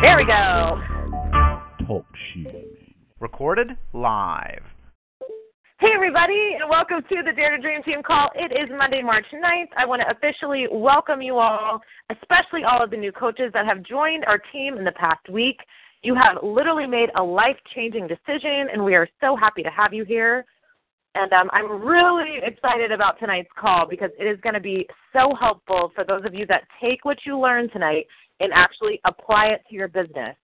There we go. Talk shit. Recorded live. Hey, everybody, and welcome to the Dare to Dream Team call. It is Monday, March 9th. I want to officially welcome you all, especially all of the new coaches that have joined our team in the past week. You have literally made a life changing decision, and we are so happy to have you here. And um, I'm really excited about tonight's call because it is going to be so helpful for those of you that take what you learn tonight and actually apply it to your business.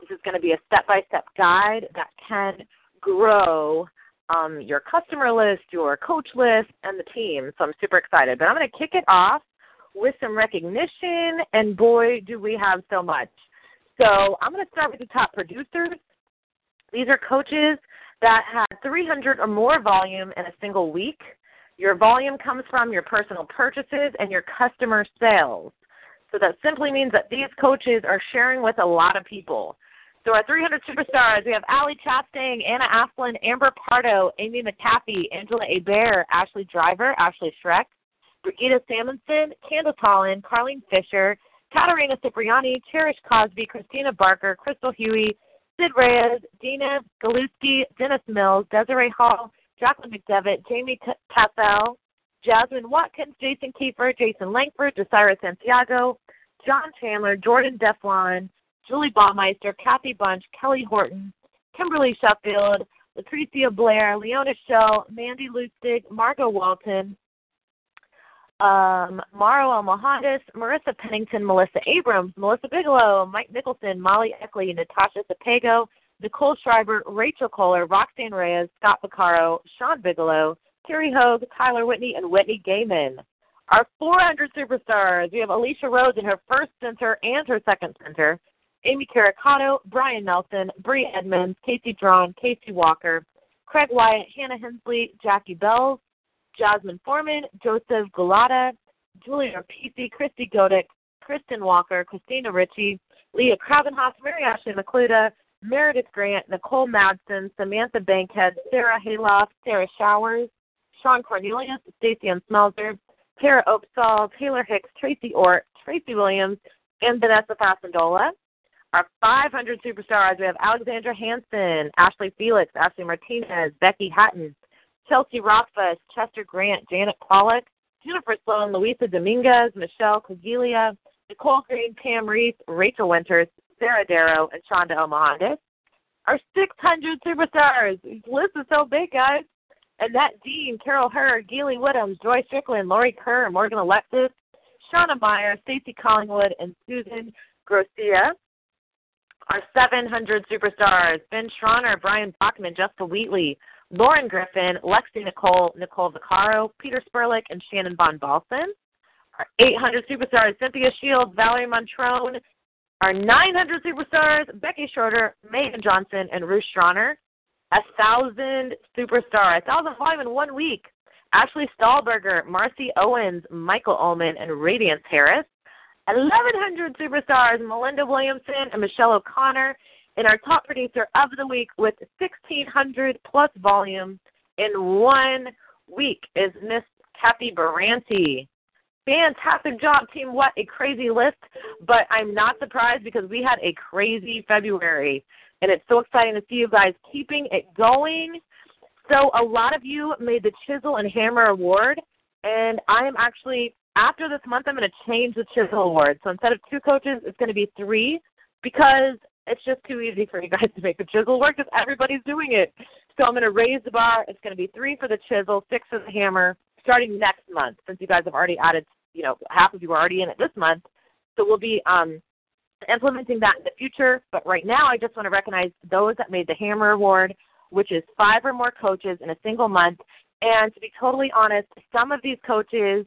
This is going to be a step by step guide that can grow um, your customer list, your coach list, and the team. So I'm super excited. But I'm going to kick it off with some recognition, and boy, do we have so much. So I'm going to start with the top producers. These are coaches that had 300 or more volume in a single week. Your volume comes from your personal purchases and your customer sales. So that simply means that these coaches are sharing with a lot of people. So our 300 superstars, we have Allie Chastain, Anna Asplin, Amber Pardo, Amy McCaffey, Angela Abair, Ashley Driver, Ashley Schreck, Brigitte Samonson, Candace Holland, Carlene Fisher, Katarina Cipriani, Cherish Cosby, Christina Barker, Crystal Huey, Sid Reyes, Dina Galuski, Dennis Mills, Desiree Hall, Jacqueline McDevitt, Jamie Tassel, Jasmine Watkins, Jason Kiefer, Jason Langford, Desira Santiago, John Chandler, Jordan Deflon, Julie Baumeister, Kathy Bunch, Kelly Horton, Kimberly Sheffield, Latricia Blair, Leona Shell, Mandy Lustig, Margot Walton, um, Maro Marissa Pennington, Melissa Abrams, Melissa Bigelow, Mike Nicholson, Molly Eckley, Natasha Sapego, Nicole Schreiber, Rachel Kohler, Roxanne Reyes, Scott Vaccaro, Sean Bigelow, Terry Hogue, Tyler Whitney, and Whitney Gaiman. Our 400 superstars, we have Alicia Rose in her first center and her second center, Amy Caricato, Brian Nelson, Bree Edmonds, Casey Drawn, Casey Walker, Craig Wyatt, Hannah Hensley, Jackie Bells, Jasmine Foreman, Joseph Gulata, Julia Pesci, Christy Godick, Kristen Walker, Christina Ritchie, Leah Krabenhoff, Mary Ashley McCluda, Meredith Grant, Nicole Madsen, Samantha Bankhead, Sarah Hayloft, Sarah Showers, Sean Cornelius, Stacey Ann Smelzer, Tara Opsahl, Taylor Hicks, Tracy Ort, Tracy Williams, and Vanessa Fasandola. Our 500 superstars, we have Alexandra Hanson, Ashley Felix, Ashley Martinez, Becky Hatton, Chelsea Rothfuss, Chester Grant, Janet Pollock, Jennifer Sloan, Luisa Dominguez, Michelle Cogilia, Nicole Green, Pam Reese, Rachel Winters, Sarah Darrow, and Shonda Omohandes. Our 600 superstars. This list is so big, guys. Annette Dean, Carol Hurd, Geely Woodhams, Joy Strickland, Lori Kerr, Morgan Alexis, Shauna Meyer, Stacy Collingwood, and Susan Grocia. Our 700 superstars, Ben Schroner, Brian Bachman, Jessica Wheatley, Lauren Griffin, Lexi Nicole, Nicole Vaccaro, Peter Spurlick, and Shannon Von Balson. Our 800 superstars, Cynthia Shields, Valerie Montrone. Our 900 superstars, Becky Schroeder, Megan Johnson, and Ruth Stronner. A thousand superstar, a thousand volume in one week. Ashley Stahlberger, Marcy Owens, Michael Ullman, and Radiance Harris. 1,100 superstars, Melinda Williamson and Michelle O'Connor. And our top producer of the week with 1,600 plus volume in one week is Miss Kathy Baranti. Fantastic job, team. What a crazy list. But I'm not surprised because we had a crazy February. And it's so exciting to see you guys keeping it going. So, a lot of you made the Chisel and Hammer Award. And I am actually, after this month, I'm going to change the Chisel Award. So, instead of two coaches, it's going to be three because it's just too easy for you guys to make the chisel work because everybody's doing it. So I'm going to raise the bar. It's going to be three for the chisel, six for the hammer, starting next month. Since you guys have already added, you know, half of you are already in it this month, so we'll be um, implementing that in the future. But right now, I just want to recognize those that made the hammer award, which is five or more coaches in a single month. And to be totally honest, some of these coaches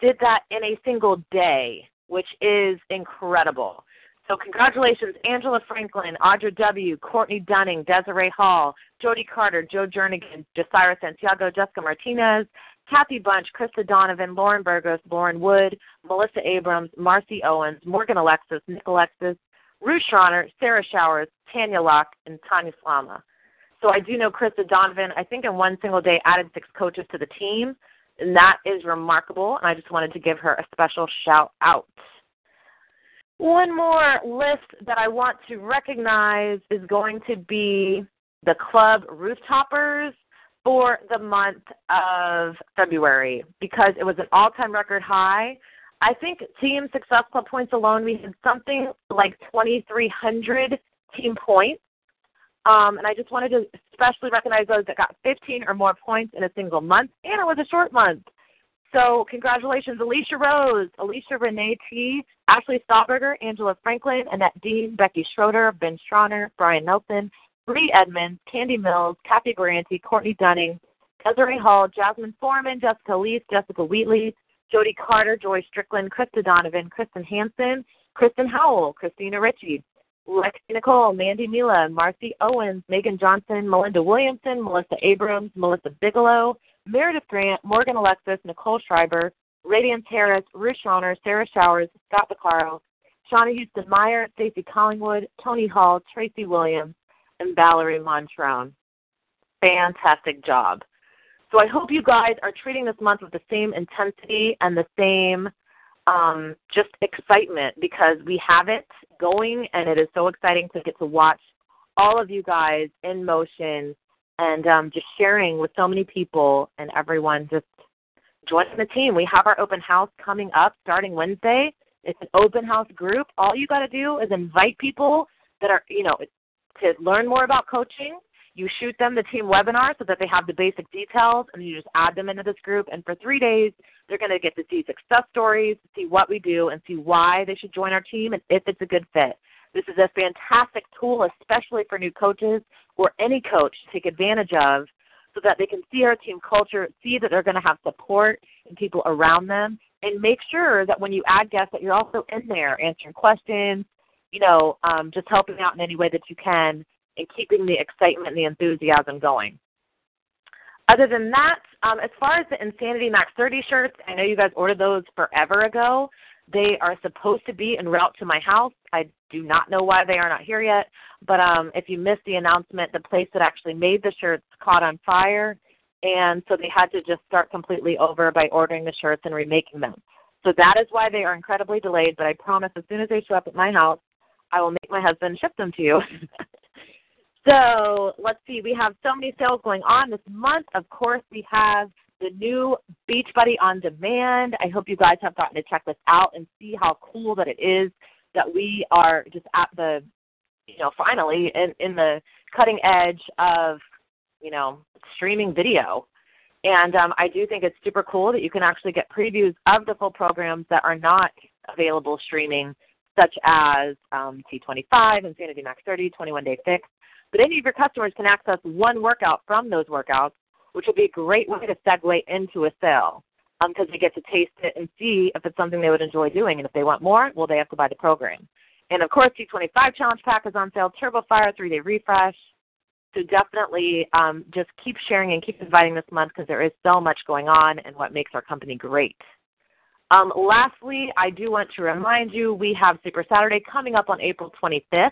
did that in a single day, which is incredible. So congratulations, Angela Franklin, Audra W., Courtney Dunning, Desiree Hall, Jody Carter, Joe Jernigan, Josiah Santiago, Jessica Martinez, Kathy Bunch, Krista Donovan, Lauren Burgos, Lauren Wood, Melissa Abrams, Marcy Owens, Morgan Alexis, Nick Alexis, Ruth Schroner, Sarah Showers, Tanya Locke, and Tanya Slama. So I do know Krista Donovan, I think in one single day added six coaches to the team, and that is remarkable, and I just wanted to give her a special shout out. One more list that I want to recognize is going to be the club rooftoppers for the month of February because it was an all time record high. I think Team Success Club points alone, we had something like 2,300 team points. Um, and I just wanted to especially recognize those that got 15 or more points in a single month, and it was a short month. So congratulations, Alicia Rose, Alicia Renee T, Ashley Stahlberger, Angela Franklin, Annette Dean, Becky Schroeder, Ben Schroner, Brian Nelson, Bree Edmonds, Candy Mills, Kathy Garanti, Courtney Dunning, Desiree Hall, Jasmine Foreman, Jessica Lees, Jessica Wheatley, Jody Carter, Joy Strickland, Krista Donovan, Kristen Hansen, Kristen Howell, Christina Ritchie, Lexi Nicole, Mandy Mila, Marcy Owens, Megan Johnson, Melinda Williamson, Melissa Abrams, Melissa Bigelow, Meredith Grant, Morgan Alexis, Nicole Schreiber, Radiance Harris, Ruth Schroner, Sarah Showers, Scott Picaro, Shauna Houston Meyer, Stacey Collingwood, Tony Hall, Tracy Williams, and Valerie Montrone. Fantastic job. So I hope you guys are treating this month with the same intensity and the same um, just excitement because we have it going and it is so exciting to get to watch all of you guys in motion and um, just sharing with so many people and everyone just joining the team. We have our open house coming up starting Wednesday. It's an open house group. All you got to do is invite people that are, you know, to learn more about coaching. You shoot them the team webinar so that they have the basic details, and you just add them into this group. And for three days, they're going to get to see success stories, see what we do, and see why they should join our team and if it's a good fit. This is a fantastic tool, especially for new coaches or any coach to take advantage of so that they can see our team culture, see that they're going to have support and people around them, and make sure that when you add guests that you're also in there answering questions, you know, um, just helping out in any way that you can and keeping the excitement and the enthusiasm going. Other than that, um, as far as the Insanity Max 30 shirts, I know you guys ordered those forever ago. They are supposed to be en route to my house. I do not know why they are not here yet, but um, if you missed the announcement, the place that actually made the shirts caught on fire, and so they had to just start completely over by ordering the shirts and remaking them. So that is why they are incredibly delayed. But I promise, as soon as they show up at my house, I will make my husband ship them to you. so let's see, we have so many sales going on this month. Of course, we have the new Beachbody on Demand. I hope you guys have gotten to check this out and see how cool that it is that we are just at the, you know, finally in, in the cutting edge of, you know, streaming video. And um, I do think it's super cool that you can actually get previews of the full programs that are not available streaming such as um, T25, Insanity Max 30, 21 Day Fix. But any of your customers can access one workout from those workouts, which would be a great way to segue into a sale because um, they get to taste it and see if it's something they would enjoy doing. And if they want more, well, they have to buy the program. And of course, T25 Challenge Pack is on sale, Turbo Fire three day refresh. So definitely um, just keep sharing and keep inviting this month because there is so much going on and what makes our company great. Um, lastly, I do want to remind you we have Super Saturday coming up on April 25th.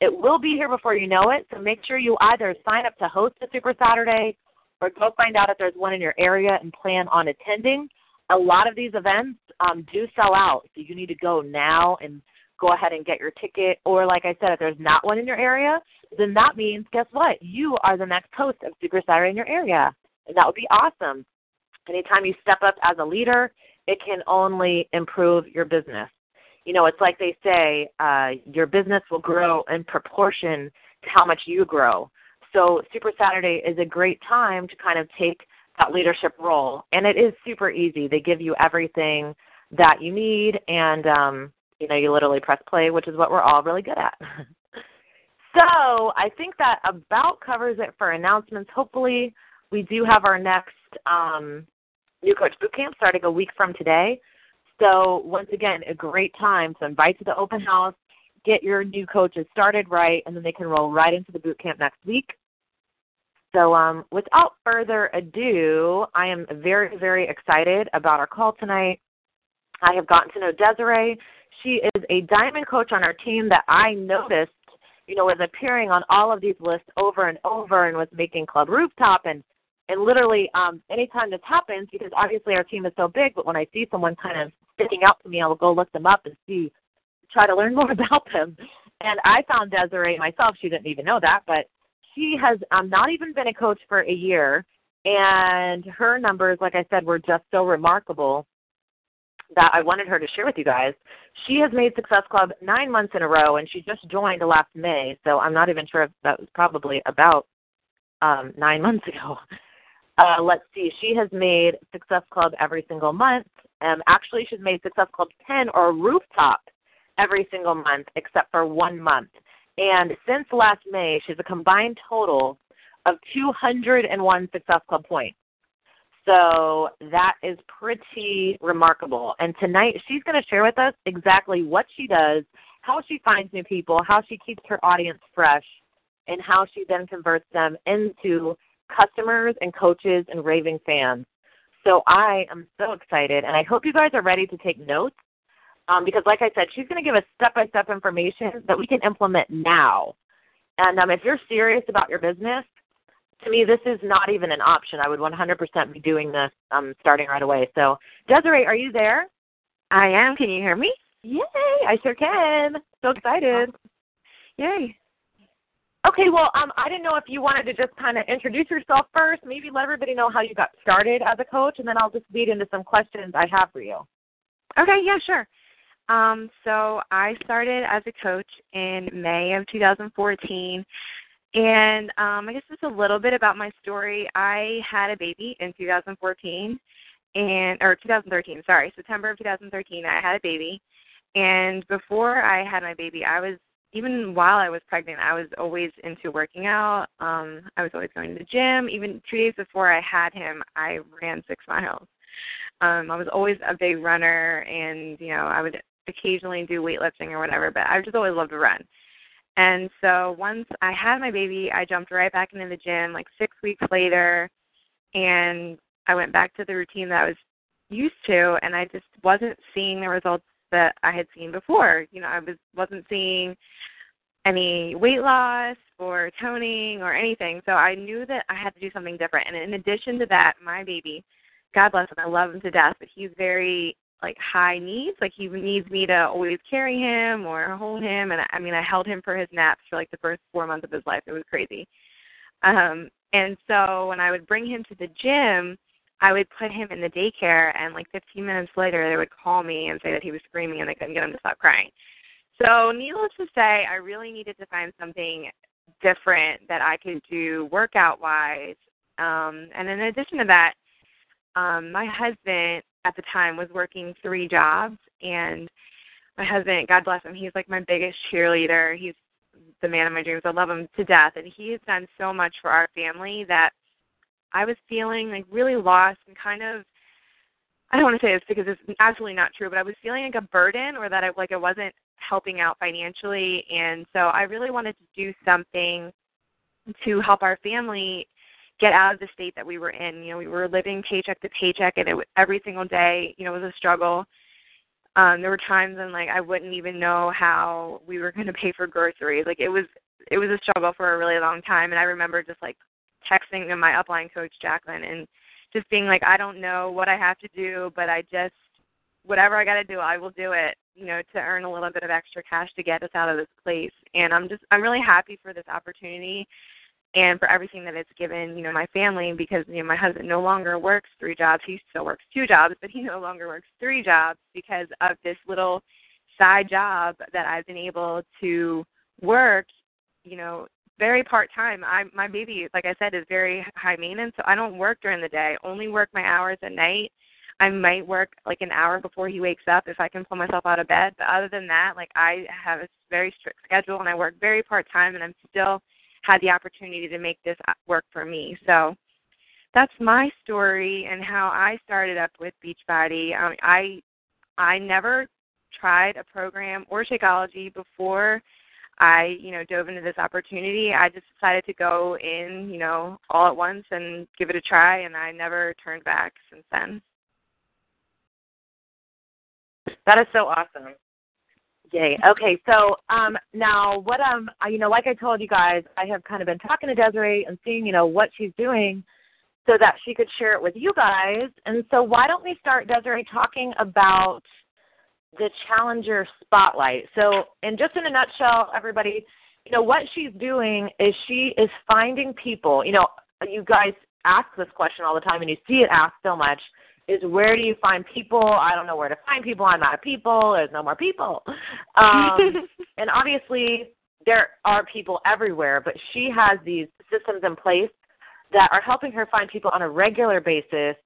It will be here before you know it, so make sure you either sign up to host a Super Saturday or go find out if there's one in your area and plan on attending. A lot of these events um, do sell out, so you need to go now and go ahead and get your ticket. Or, like I said, if there's not one in your area, then that means, guess what? You are the next host of Super Saturday in your area, and that would be awesome. Anytime you step up as a leader, it can only improve your business. You know, it's like they say, uh, your business will grow in proportion to how much you grow. So Super Saturday is a great time to kind of take that leadership role, and it is super easy. They give you everything that you need, and um, you know, you literally press play, which is what we're all really good at. so I think that about covers it for announcements. Hopefully, we do have our next um, New Coach Bootcamp starting a week from today. So once again, a great time to invite to the open house, get your new coaches started right, and then they can roll right into the boot camp next week. So um, without further ado, I am very, very excited about our call tonight. I have gotten to know Desiree. She is a diamond coach on our team that I noticed, you know, was appearing on all of these lists over and over and was making Club Rooftop and and literally um anytime this happens because obviously our team is so big but when i see someone kind of sticking out to me i will go look them up and see try to learn more about them. And I found Desiree myself. She didn't even know that, but she has um, not even been a coach for a year, and her numbers, like I said, were just so remarkable that I wanted her to share with you guys. She has made Success Club nine months in a row, and she just joined last May. So I'm not even sure if that was probably about um, nine months ago. Uh, let's see. She has made Success Club every single month. Um, actually, she's made Success Club 10 or Rooftop every single month except for one month. And since last May, she's a combined total of 201 Success Club points. So that is pretty remarkable. And tonight she's going to share with us exactly what she does, how she finds new people, how she keeps her audience fresh, and how she then converts them into customers and coaches and raving fans. So I am so excited, and I hope you guys are ready to take notes um, because, like I said, she's going to give us step by step information that we can implement now. And um, if you're serious about your business, to me, this is not even an option. I would 100% be doing this um, starting right away. So, Desiree, are you there? I am. Can you hear me? Yay! I sure can. So excited. Yay. Okay, well, um, I didn't know if you wanted to just kind of introduce yourself first, maybe let everybody know how you got started as a coach, and then I'll just lead into some questions I have for you. Okay, yeah, sure. Um, so I started as a coach in May of 2014. And um, I guess just a little bit about my story. I had a baby in 2014, and or 2013. Sorry, September of 2013. I had a baby, and before I had my baby, I was even while I was pregnant, I was always into working out. Um, I was always going to the gym. Even two days before I had him, I ran six miles. Um, I was always a big runner, and you know, I would occasionally do weightlifting or whatever. But I just always loved to run. And so once I had my baby, I jumped right back into the gym like six weeks later, and I went back to the routine that I was used to, and I just wasn't seeing the results that I had seen before. You know, I was wasn't seeing any weight loss or toning or anything. So I knew that I had to do something different. And in addition to that, my baby, God bless him, I love him to death, but he's very like high needs. Like he needs me to always carry him or hold him. And I mean, I held him for his naps for like the first four months of his life. It was crazy. Um, and so when I would bring him to the gym, I would put him in the daycare, and like 15 minutes later, they would call me and say that he was screaming and they couldn't get him to stop crying. So, needless to say, I really needed to find something different that I could do workout wise. Um, and in addition to that, um, my husband at the time was working three jobs and my husband, God bless him, he's like my biggest cheerleader. He's the man of my dreams. I love him to death and he has done so much for our family that I was feeling like really lost and kind of I don't want to say this because it's absolutely not true, but I was feeling like a burden or that I like I wasn't helping out financially and so I really wanted to do something to help our family get out of the state that we were in. You know, we were living paycheck to paycheck, and it every single day, you know, was a struggle. Um, there were times when like I wouldn't even know how we were going to pay for groceries. Like it was it was a struggle for a really long time, and I remember just like texting my upline coach Jacqueline and just being like, I don't know what I have to do, but I just whatever I got to do, I will do it. You know, to earn a little bit of extra cash to get us out of this place. And I'm just I'm really happy for this opportunity and for everything that it's given, you know, my family because you know my husband no longer works three jobs. He still works two jobs, but he no longer works three jobs because of this little side job that I've been able to work, you know, very part time. I my baby, like I said, is very high maintenance, so I don't work during the day. Only work my hours at night. I might work like an hour before he wakes up if I can pull myself out of bed. But other than that, like I have a very strict schedule and I work very part time and I'm still had the opportunity to make this work for me. So that's my story and how I started up with Beachbody. Um, I I never tried a program or Shakeology before I, you know, dove into this opportunity. I just decided to go in, you know, all at once and give it a try, and I never turned back since then. That is so awesome. Yay. Okay, so um, now what um you know, like I told you guys, I have kind of been talking to Desiree and seeing you know what she's doing, so that she could share it with you guys. And so why don't we start Desiree talking about the Challenger Spotlight. So, and just in a nutshell, everybody, you know, what she's doing is she is finding people. You know, you guys ask this question all the time, and you see it asked so much. Is where do you find people? I don't know where to find people. I'm out of people. There's no more people. Um, and obviously, there are people everywhere, but she has these systems in place that are helping her find people on a regular basis.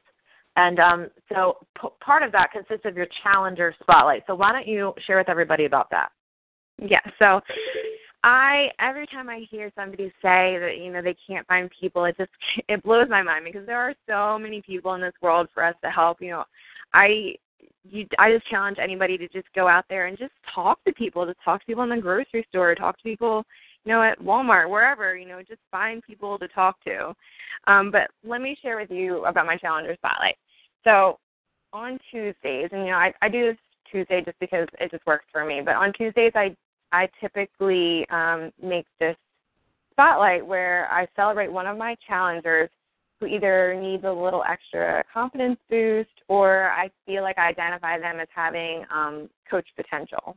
And um, so p- part of that consists of your Challenger Spotlight. So why don't you share with everybody about that? Yeah. So I every time I hear somebody say that you know they can't find people, it just it blows my mind because there are so many people in this world for us to help. You know, I you I just challenge anybody to just go out there and just talk to people, just talk to people in the grocery store, talk to people, you know, at Walmart, wherever, you know, just find people to talk to. Um, but let me share with you about my Challenger Spotlight. So on Tuesdays, and you know, I, I do this Tuesday just because it just works for me. But on Tuesdays, I I typically um, make this spotlight where I celebrate one of my challengers who either needs a little extra confidence boost or I feel like I identify them as having um, coach potential.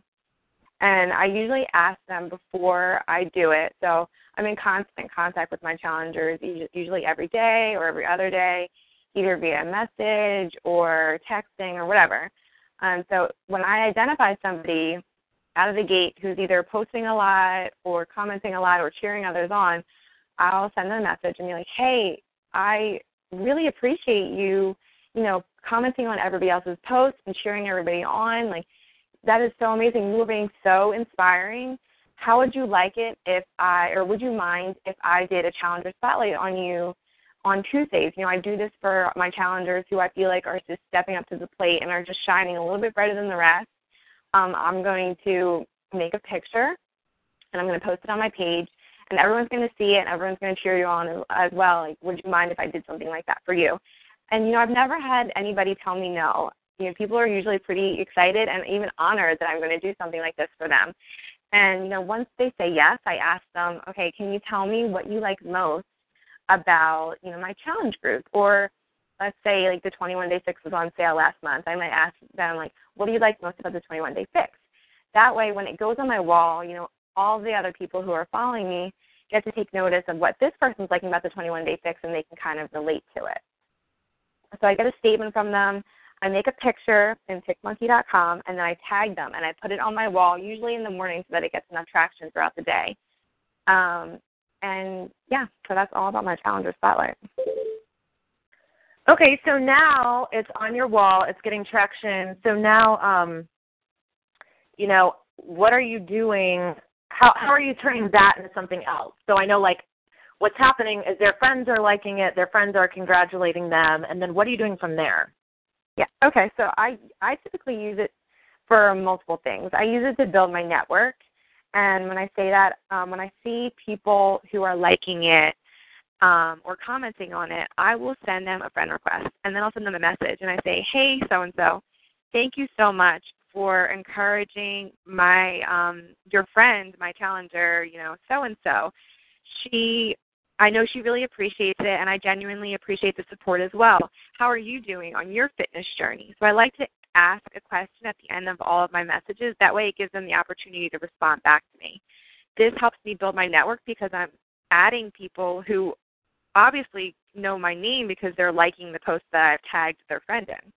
And I usually ask them before I do it. So I'm in constant contact with my challengers, usually every day or every other day, either via message or texting or whatever. Um, so when I identify somebody out of the gate who's either posting a lot or commenting a lot or cheering others on, I'll send them a message and be like, hey, I really appreciate you, you know, commenting on everybody else's posts and cheering everybody on. Like, that is so amazing. You are being so inspiring. How would you like it if I, or would you mind if I did a challenger spotlight on you on Tuesdays? You know, I do this for my challengers who I feel like are just stepping up to the plate and are just shining a little bit brighter than the rest. Um, I'm going to make a picture and I'm going to post it on my page and everyone's going to see it and everyone's going to cheer you on as, as well. Like, would you mind if I did something like that for you? And you know, I've never had anybody tell me no you know, people are usually pretty excited and even honored that I'm going to do something like this for them. And you know, once they say yes, I ask them, okay, can you tell me what you like most about you know my challenge group? Or let's say like the 21 day fix was on sale last month. I might ask them like, what do you like most about the 21 day fix? That way, when it goes on my wall, you know, all the other people who are following me get to take notice of what this person's liking about the 21 day fix, and they can kind of relate to it. So I get a statement from them. I make a picture in PicMonkey.com and then I tag them and I put it on my wall, usually in the morning, so that it gets enough traction throughout the day. Um, and yeah, so that's all about my Challenger Spotlight. Okay, so now it's on your wall, it's getting traction. So now, um, you know, what are you doing? How how are you turning that into something else? So I know like what's happening is their friends are liking it, their friends are congratulating them, and then what are you doing from there? Yeah. Okay. So I I typically use it for multiple things. I use it to build my network, and when I say that, um, when I see people who are liking it um, or commenting on it, I will send them a friend request, and then I'll send them a message, and I say, "Hey, so and so, thank you so much for encouraging my um, your friend, my challenger, you know, so and so. She I know she really appreciates it, and I genuinely appreciate the support as well. How are you doing on your fitness journey? So I like to ask a question at the end of all of my messages. That way, it gives them the opportunity to respond back to me. This helps me build my network because I'm adding people who obviously know my name because they're liking the post that I've tagged their friend in.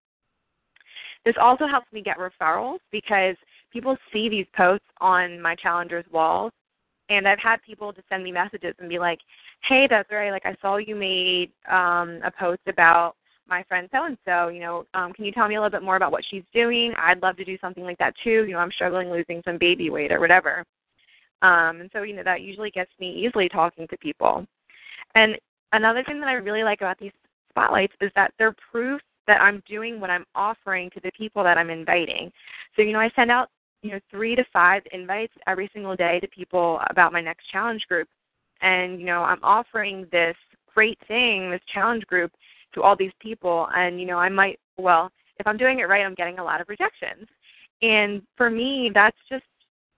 This also helps me get referrals because people see these posts on my challengers' walls and I've had people just send me messages and be like, "Hey, Desiree, like I saw you made um, a post about my friend so and so. You know, um, can you tell me a little bit more about what she's doing? I'd love to do something like that too. You know, I'm struggling losing some baby weight or whatever." Um, and so, you know, that usually gets me easily talking to people. And another thing that I really like about these spotlights is that they're proof that I'm doing what I'm offering to the people that I'm inviting. So, you know, I send out you know three to five invites every single day to people about my next challenge group and you know i'm offering this great thing this challenge group to all these people and you know i might well if i'm doing it right i'm getting a lot of rejections and for me that's just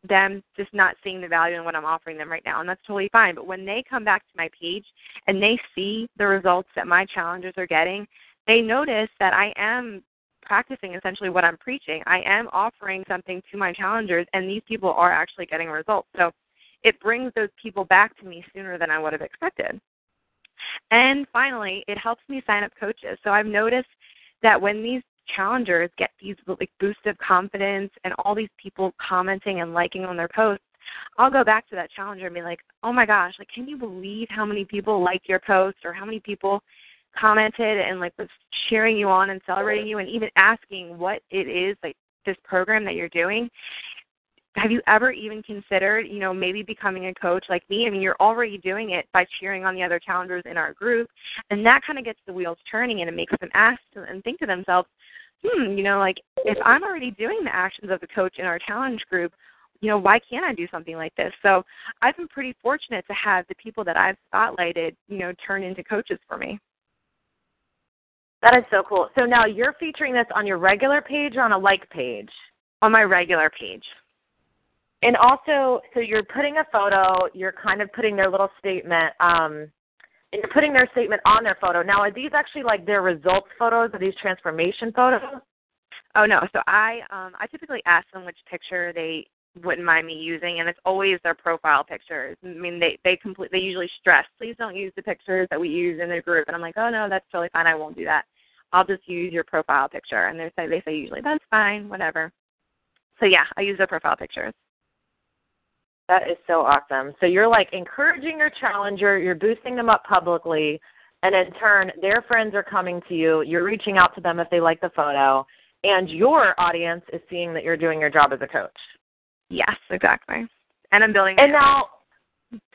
them just not seeing the value in what i'm offering them right now and that's totally fine but when they come back to my page and they see the results that my challengers are getting they notice that i am practicing essentially what I'm preaching. I am offering something to my challengers, and these people are actually getting results. So it brings those people back to me sooner than I would have expected. And finally, it helps me sign up coaches. So I've noticed that when these challengers get these like boost of confidence and all these people commenting and liking on their posts, I'll go back to that challenger and be like, "Oh my gosh, like can you believe how many people liked your post or how many people commented and like was cheering you on and celebrating you and even asking what it is like this program that you're doing have you ever even considered, you know, maybe becoming a coach like me? I mean, you're already doing it by cheering on the other challengers in our group, and that kind of gets the wheels turning and it makes them ask and think to themselves, hmm, you know, like if I'm already doing the actions of the coach in our challenge group, you know, why can't I do something like this? So I've been pretty fortunate to have the people that I've spotlighted, you know, turn into coaches for me. That is so cool. So now you're featuring this on your regular page or on a like page? On my regular page. And also, so you're putting a photo, you're kind of putting their little statement, um, and you're putting their statement on their photo. Now, are these actually like their results photos or these transformation photos? Oh no. So I um I typically ask them which picture they wouldn't mind me using and it's always their profile pictures. I mean they they complete they usually stress, please don't use the pictures that we use in the group and I'm like, Oh no, that's totally fine, I won't do that. I'll just use your profile picture and they say they say usually that's fine, whatever. So yeah, I use their profile pictures. That is so awesome. So you're like encouraging your challenger, you're boosting them up publicly, and in turn, their friends are coming to you. You're reaching out to them if they like the photo, and your audience is seeing that you're doing your job as a coach. Yes, exactly. And I'm building. And now,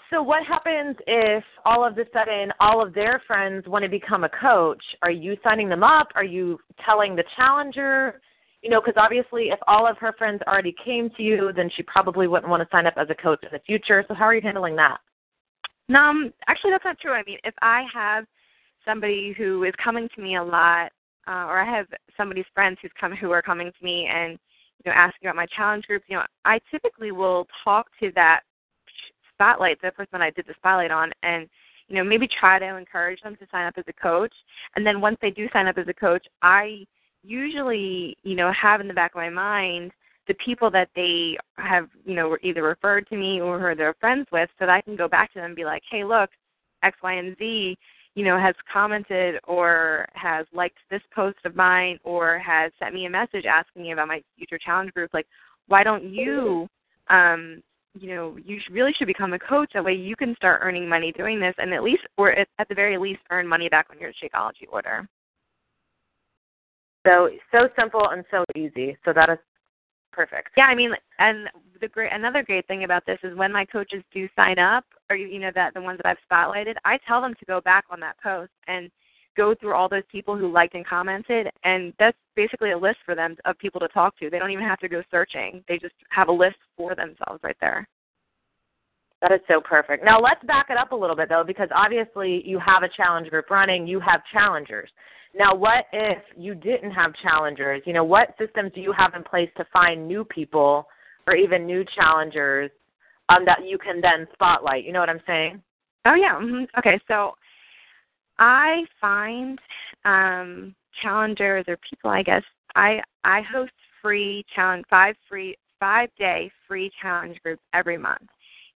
so what happens if all of a sudden all of their friends want to become a coach? Are you signing them up? Are you telling the challenger? You know, because obviously if all of her friends already came to you, then she probably wouldn't want to sign up as a coach in the future. So how are you handling that? Um, actually, that's not true. I mean, if I have somebody who is coming to me a lot, uh, or I have somebody's friends who's come who are coming to me and you know asking about my challenge groups, you know, I typically will talk to that spotlight, the person I did the spotlight on, and you know maybe try to encourage them to sign up as a coach. And then once they do sign up as a coach, I usually, you know, have in the back of my mind the people that they have, you know, either referred to me or who they're friends with, so that I can go back to them and be like, hey, look, X, Y, and Z, you know, has commented or has liked this post of mine or has sent me a message asking me about my future challenge group. Like, why don't you, um, you know, you really should become a coach. That way you can start earning money doing this and at least, or at the very least, earn money back on your Shakeology order. So so simple and so easy. So that is perfect. Yeah, I mean, and the great another great thing about this is when my coaches do sign up, or you know that the ones that I've spotlighted, I tell them to go back on that post and go through all those people who liked and commented, and that's basically a list for them of people to talk to. They don't even have to go searching; they just have a list for themselves right there. That is so perfect. Now let's back it up a little bit though, because obviously you have a challenge group running, you have challengers. Now, what if you didn't have challengers? You know, what systems do you have in place to find new people or even new challengers um, that you can then spotlight? You know what I'm saying? Oh yeah. Mm-hmm. Okay, so I find um, challengers or people, I guess. I I host free challenge five free five day free challenge groups every month.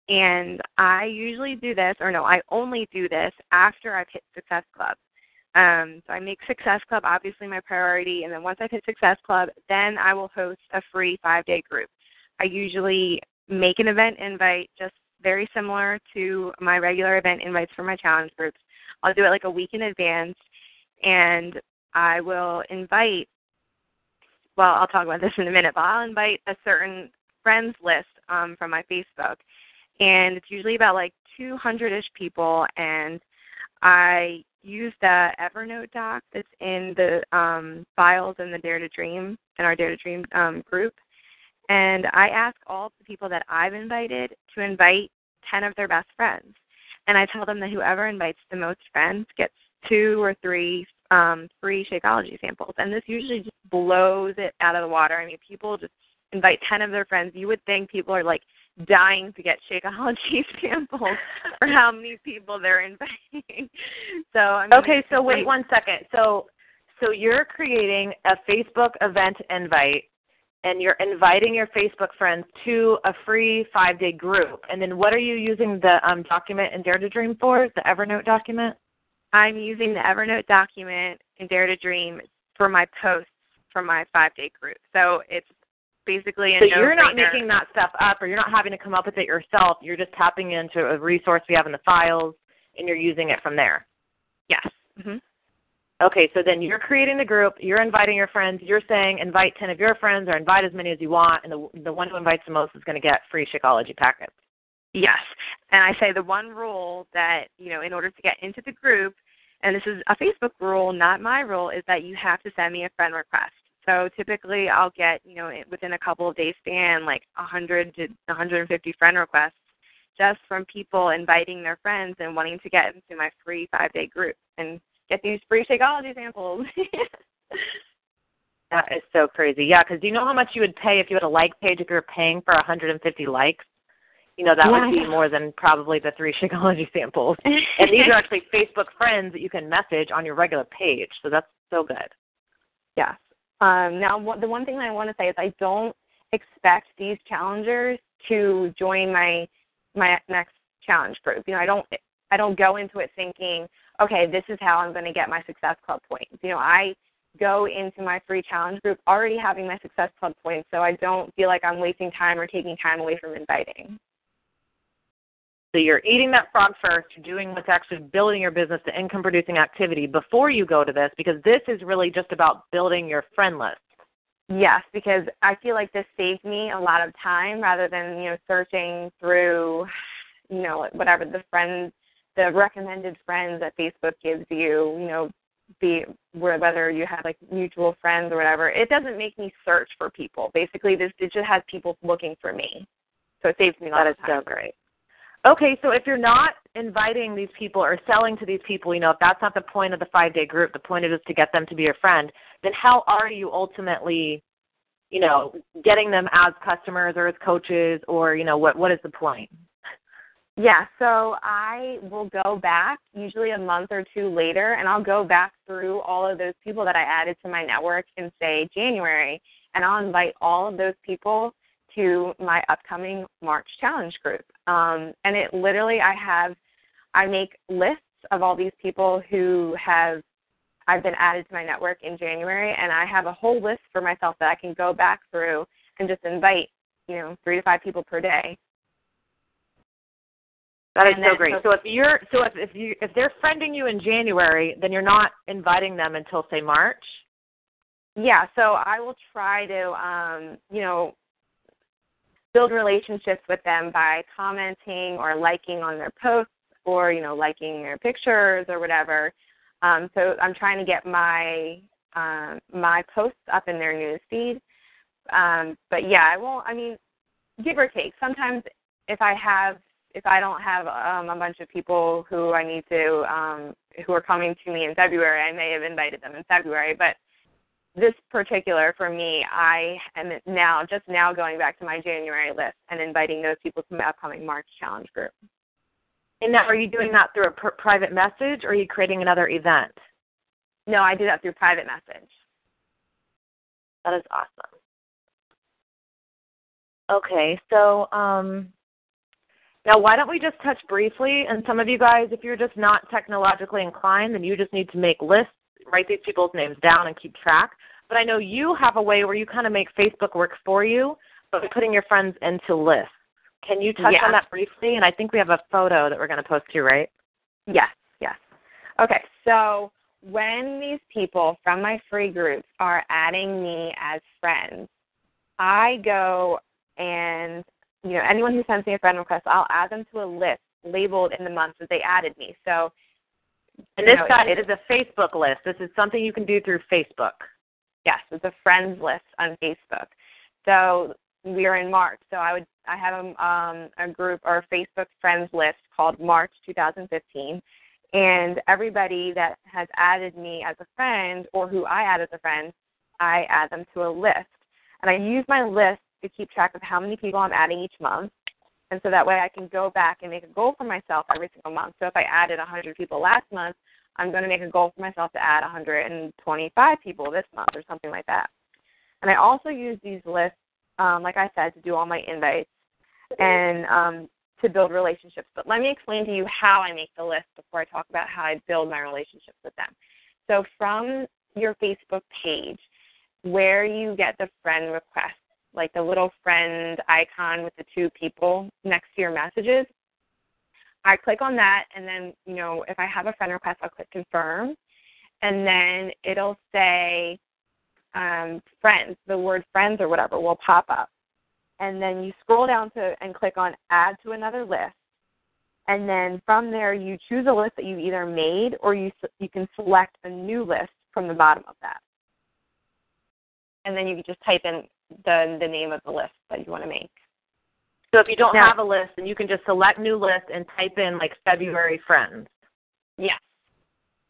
And I usually do this, or no, I only do this after I've hit Success Club. Um, so I make Success Club obviously my priority, and then once I've hit Success Club, then I will host a free five day group. I usually make an event invite just very similar to my regular event invites for my challenge groups. I'll do it like a week in advance, and I will invite. Well, I'll talk about this in a minute, but I'll invite a certain friends list um, from my Facebook, and it's usually about like 200ish people, and I use the Evernote doc that's in the um, files in the Dare to Dream in our Dare to Dream um, group, and I ask all the people that I've invited to invite ten of their best friends, and I tell them that whoever invites the most friends gets two or three um, free Shakeology samples, and this usually just blows it out of the water. I mean, people just invite ten of their friends. You would think people are like dying to get Shakeology samples for how many people they're inviting. So I mean, okay, so wait one second. So so you're creating a Facebook event invite and you're inviting your Facebook friends to a free five day group. And then what are you using the um, document in Dare to Dream for? The Evernote document? I'm using the Evernote document in Dare to Dream for my posts for my five day group. So it's basically a so no you're not brainer. making that stuff up or you're not having to come up with it yourself. You're just tapping into a resource we have in the files and you're using it from there. Yes. hmm Okay, so then you're creating the group, you're inviting your friends, you're saying invite 10 of your friends or invite as many as you want, and the, the one who invites the most is going to get free Shakeology packets. Yes. And I say the one rule that, you know, in order to get into the group, and this is a Facebook rule, not my rule, is that you have to send me a friend request. So typically I'll get, you know, within a couple of days span, like 100 to 150 friend requests just from people inviting their friends and wanting to get into my free five day group. And get these free Shakeology samples. that is so crazy. Yeah, because do you know how much you would pay if you had a like page if you were paying for 150 likes? You know, that Yeah, would be more than probably the three Shakeology samples. and these are actually Facebook friends that you can message on your regular page. So that's so good. Yes. Um, now, what, the one thing I want to say is I don't expect these challengers to join my my next challenge group. You know, I don't I don't go into it thinking, okay, this is how I'm going to get my Success Club points. You know, I go into my free challenge group already having my Success Club points, so I don't feel like I'm wasting time or taking time away from inviting. So you're eating that frog first. You're doing what's actually building your business, the income producing activity, before you go to this, because this is really just about building your friend list. Yes, because I feel like this saved me a lot of time rather than you know searching through, you know, whatever the friends, the recommended friends that Facebook gives you. You know, be where whether you have like mutual friends or whatever. It doesn't make me search for people. Basically, this it just has people looking for me, so it saves me a lot That of is so great. Okay, so if you're not inviting these people or selling to these people, you know, if that's not the point of the five day group, the point is to get them to be your friend, then how are you ultimately, you know, getting them as customers or as coaches or, you know, what what is the point? Yeah, so I will go back usually a month or two later and I'll go back through all of those people that I added to my network in say January and I'll invite all of those people to my upcoming March challenge group. Um, and it literally I have I make lists of all these people who have I've been added to my network in January and I have a whole list for myself that I can go back through and just invite, you know, three to five people per day. That is And so great. So if you're so if if you if they're friending you in January, then you're not inviting them until say March. Yeah, so I will try to, um, you know, build relationships with them by commenting or liking on their posts or, you know, liking their pictures or whatever. Um, so I'm trying to get my um, my posts up in their news feed. Um, but yeah, I won't. I mean, give or take. Sometimes if I have if I don't have um, a bunch of people who I need to um, who are coming to me in February, I may have invited them in February, but this particular for me, I am now just now going back to my January list and inviting those people to my upcoming March challenge group. And now, are you doing that through a pr- private message, or are you creating another event? No, I do that through private message. That is awesome. Okay, so um, now why don't we just touch briefly? And some of you guys, if you're just not technologically inclined, then you just need to make lists, write these people's names down, and keep track. But I know you have a way where you kind of make Facebook work for you, but by putting your friends into lists. Can you touch on that briefly? And I think we have a photo that we're going to post too, right? Yes, yes. Okay, so when these people from my free groups are adding me as friends, I go and you know anyone who sends me a friend request, I'll add them to a list labeled in the month that they added me. So And this know, guy it- is a Facebook list. This is something you can do through Facebook. Yes, it's a friends list on Facebook. So we are in March. So I would I have a, um, a group or a Facebook friends list called March 2015, and everybody that has added me as a friend or who I add as a friend, I add them to a list, and I use my list to keep track of how many people I'm adding each month. And so that way I can go back and make a goal for myself every single month. So if I added 100 people last month, I'm going to make a goal for myself to add 125 people this month or something like that. And I also use these lists, um, like I said, to do all my invites and um, to build relationships. But let me explain to you how I make the list before I talk about how I build my relationships with them. So from your Facebook page, where you get the friend request, like the little friend icon with the two people next to your messages, I click on that, and then, you know, if I have a friend request, I'll click confirm. And then it'll say um, friends, the word friends or whatever will pop up. And then you scroll down to and click on add to another list. And then from there, you choose a list that you either made or you, you can select a new list from the bottom of that. And then you can just type in the, the name of the list that you want to make. So if you don't Now- have a list, then you can just select new list and type in like February friends. Yes.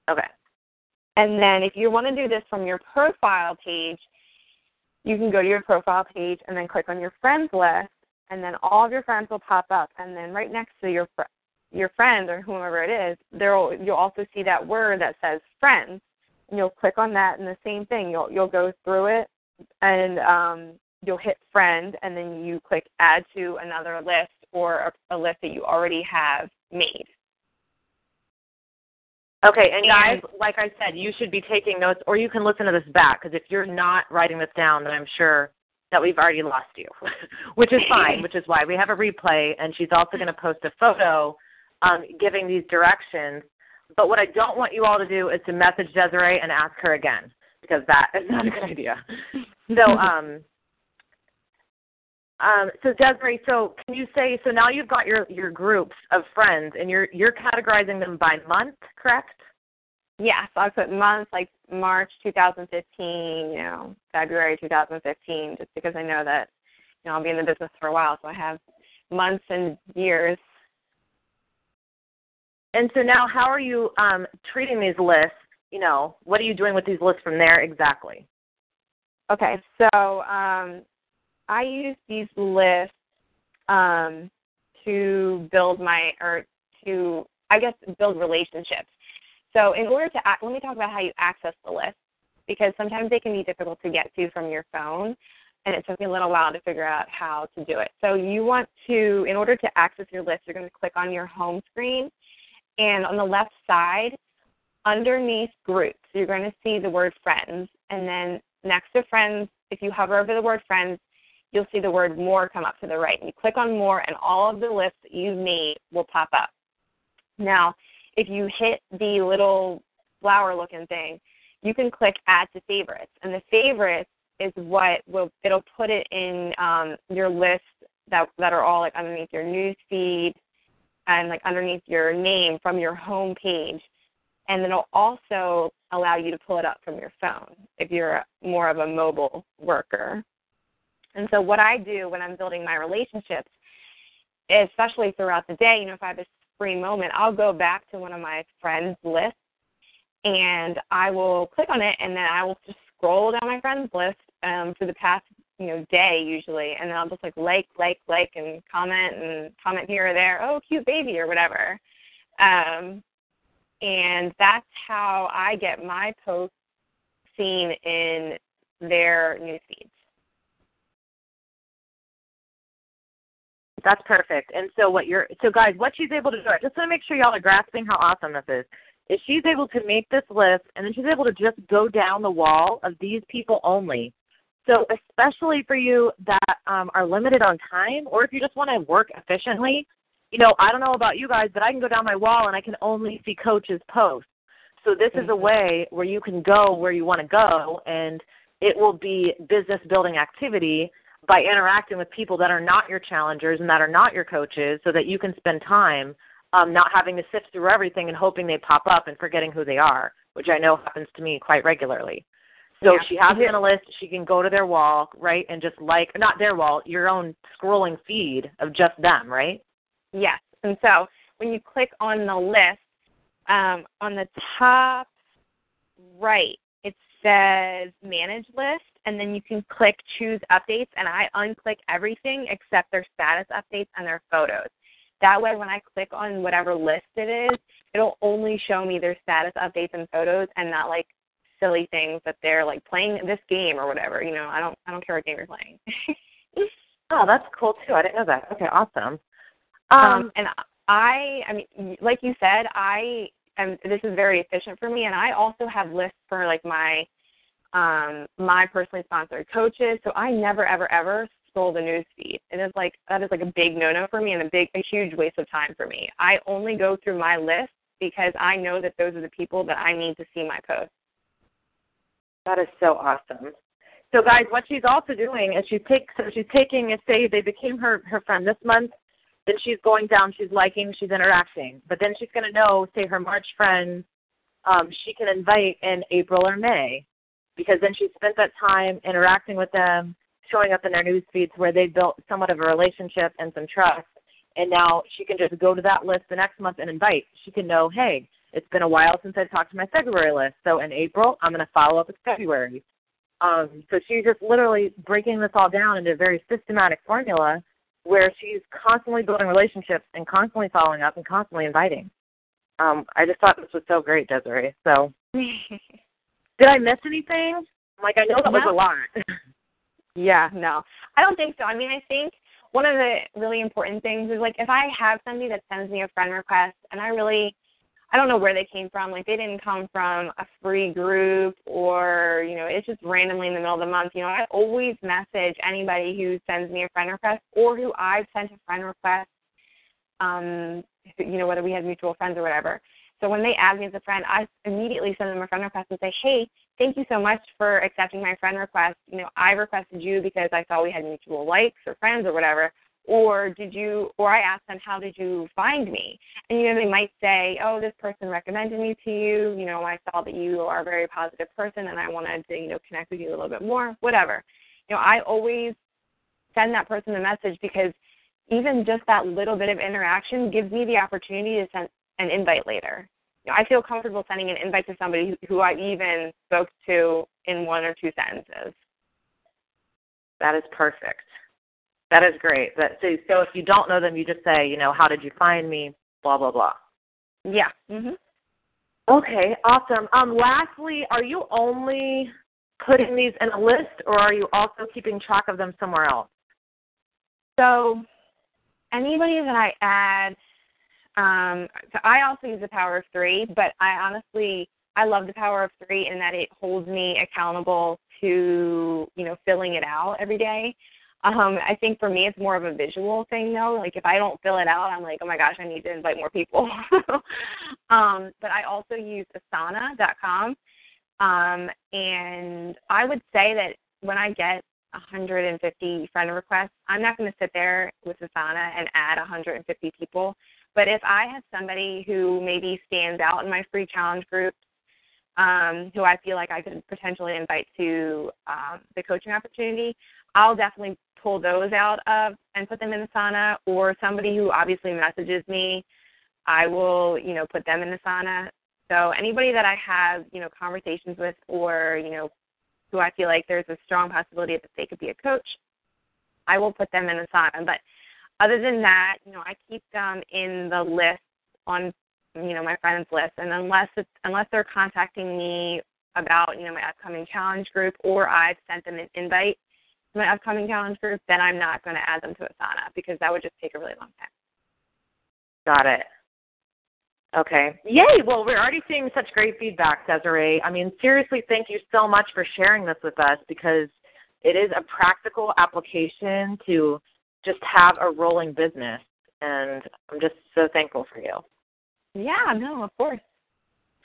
Okay. And then if you want to do this from your profile page, you can go to your profile page and then click on your friends list, and then all of your friends will pop up. And then right next to your fr- your friend or whomever it is, there you'll also see that word that says friends. And you'll click on that, and the same thing. You'll you'll go through it, and um, you'll hit friend, and then you click add to another list or a, a list that you already have made. Okay, and guys, like I said, you should be taking notes, or you can listen to this back because if you're not writing this down, then I'm sure that we've already lost you, which is fine. which is why we have a replay, and she's also going to post a photo um, giving these directions. But what I don't want you all to do is to message Desiree and ask her again because that is not a good idea. So, um, um, so Desiree, so can you say so now you've got your your groups of friends and you're you're categorizing them by month, correct? Yes, I put months like March 2015, you know, February 2015, just because I know that, you know, I'll be in the business for a while, so I have months and years. And so now, how are you um, treating these lists? You know, what are you doing with these lists from there exactly? Okay, so um, I use these lists um, to build my, or to, I guess, build relationships. So in order to, let me talk about how you access the list because sometimes they can be difficult to get to from your phone, and it took me a little while to figure out how to do it. So you want to, in order to access your list, you're going to click on your home screen, and on the left side, underneath groups, you're going to see the word friends, and then next to friends, if you hover over the word friends, you'll see the word more come up to the right. You click on more, and all of the lists that you made will pop up. Now, if you hit the little flower looking thing, you can click add to favorites. And the favorites is what will it'll put it in um, your list that that are all like underneath your news feed and like underneath your name from your home page. And it'll also allow you to pull it up from your phone if you're more of a mobile worker. And so what I do when I'm building my relationships, especially throughout the day, you know, if I have a free moment, I'll go back to one of my friends' lists and I will click on it and then I will just scroll down my friends list um, for the past you know day usually, and then I'll just like like like like and comment and comment here or there. Oh, cute baby or whatever. Um, and that's how I get my posts seen in their news feeds. That's perfect. And so what you're so guys, what she's able to do, I just want to make sure y'all are grasping how awesome this is. Is she's able to make this list and then she's able to just go down the wall of these people only. So especially for you that um, are limited on time, or if you just want to work efficiently, you know, I don't know about you guys, but I can go down my wall and I can only see coaches' posts. So this is a Mhm. way where you can go where you want to go, and it will be business building activity by interacting with people that are not your challengers and that are not your coaches, so that you can spend time um, not having to sift through everything and hoping they pop up and forgetting who they are, which I know happens to me quite regularly. So Yeah. she has on a list. She can go to their wall, right, and just like not their wall, your own scrolling feed of just them, right? Yes. And so when you click on the list, um, on the top right, it says manage list. And then you can click choose updates, and I unclick everything except their status updates and their photos. That way, when I click on whatever list it is, it'll only show me their status updates and photos, and not like silly things that they're like playing this game or whatever. You know, I don't I don't care what game you're playing. oh, that's cool too. I didn't know that. Okay, awesome. Um, um and I I mean like you said, I am this is very efficient for me and I also have lists for like my um my personally sponsored coaches. So I never ever ever scroll the news feed. It is like that is like a big no no for me and a big a huge waste of time for me. I only go through my list because I know that those are the people that I need to see my posts. That is so awesome. So guys, what she's also doing is she's take so she's taking say they became her her friend this month, then she's going down, she's liking, she's interacting. But then she's gonna know, say her March friends, um, she can invite in April or May. Because then she spent that time interacting with them, showing up in their news feeds where they built somewhat of a relationship and some trust. And now she can just go to that list the next month and invite. She can know, hey, it's been a while since I talked to my February list. So in April, I'm going to follow up with February. Um, so she's just literally breaking this all down into a very systematic formula where she's constantly building relationships and constantly following up and constantly inviting. Um, I just thought this was so great, Desiree. So, did I miss anything? Like, I know that was a lot. yeah, no, I don't think so. I mean, I think one of the really important things is like if I have somebody that sends me a friend request and I really I don't know where they came from. Like they didn't come from a free group or, you know, it's just randomly in the middle of the month. You know, I always message anybody who sends me a friend request or who I've sent a friend request, um, you know, whether we have mutual friends or whatever. So when they add me as a friend, I immediately send them a friend request and say, Hey, thank you so much for accepting my friend request. You know, I requested you because I saw we had mutual likes or friends or whatever. Or did you or i ask them how did you find me? And you know they might say oh this person recommended me to you. You know i saw that you are a very positive person and i wanted to you know connect with you a little bit more whatever. You know i always send that person a message because even just that little bit of interaction gives me the opportunity to send an invite later you know, i feel comfortable sending an invite to somebody who i even spoke to in one or two sentences that is perfect that is great. That so so if you don't know them, you just say, you know, how did you find me? Blah blah blah. Yeah. Mhm. Okay, awesome. Um, lastly, are you only putting these in a list, or are you also keeping track of them somewhere else? So, anybody that I add, um, so I also use the power of three, but I honestly I love the power of three in that it holds me accountable to you know filling it out every day. Um, I think for me, it's more of a visual thing, though. Like if I don't fill it out, I'm like, oh my gosh, I need to invite more people. um, but I also use Asana.com, um, and I would say that when I get 150 friend requests, I'm not going to sit there with Asana and add 150 people. But if I have somebody who maybe stands out in my free challenge group, um, who I feel like I could potentially invite to um, the coaching opportunity, I'll definitely pull those out of and put them in the Asana. or somebody who obviously messages me, I will, you know, put them in the Asana. So anybody that I have, you know, conversations with or, you know, who I feel like there's a strong possibility that they could be a coach, I will put them in the Asana. But other than that, you know, I keep them in the list on, you know, my friends list. And unless it's unless they're contacting me about, you know, my upcoming challenge group or I've sent them an invite, to my upcoming challenge group, then I'm not going to add them to Asana because that would just take a really long time. Got it. Okay. Yay. Well, we're already seeing such great feedback, Desiree. I mean, seriously, thank you so much for sharing this with us because it is a practical application to just have a rolling business. And I'm just so thankful for you. Yeah, no, of course.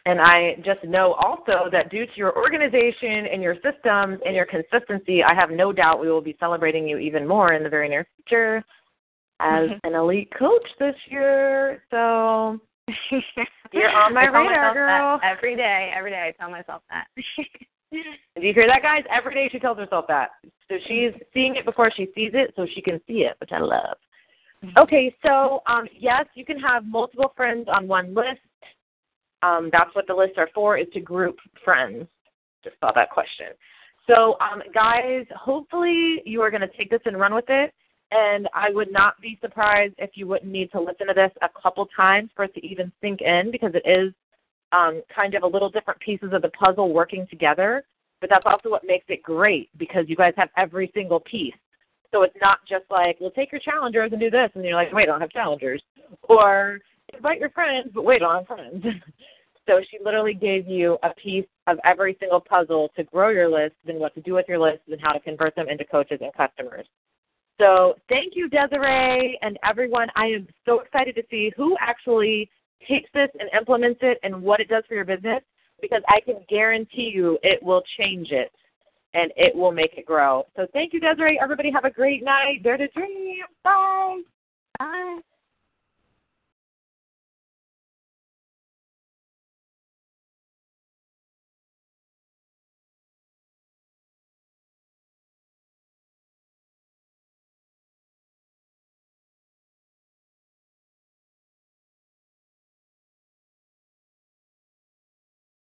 And I just know also that due to your organization and your systems and your consistency, I have no doubt we will be celebrating you even more in the very near future as mm-hmm. an elite coach this year. So you're on my radar, girl. Every day, every day, I tell myself that. Do you hear that, guys? Every day she tells herself that. So she's seeing it before she sees it, so she can see it, which I love. Mm-hmm. Okay, so um, yes, you can have multiple friends on one list. Um, that's what the lists are for, is to group friends. Just saw that question. So, um, guys, hopefully you are going to take this and run with it. And I would not be surprised if you wouldn't need to listen to this a couple times for it to even sink in because it is um, kind of a little different pieces of the puzzle working together. But that's also what makes it great because you guys have every single piece. So it's not just like, well, take your challengers and do this, and you're like, wait, I don't have challengers. Or invite your friends, but wait, I don't have friends. so she literally gave you a piece of every single puzzle to grow your list and what to do with your list and how to convert them into coaches and customers. So thank you, Desiree, and everyone. I am so excited to see who actually takes this and implements it and what it does for your business because I can guarantee you it will change it and it will make it grow. So thank you, Desiree. Everybody have a great night. Dare to dream. Bye. Bye.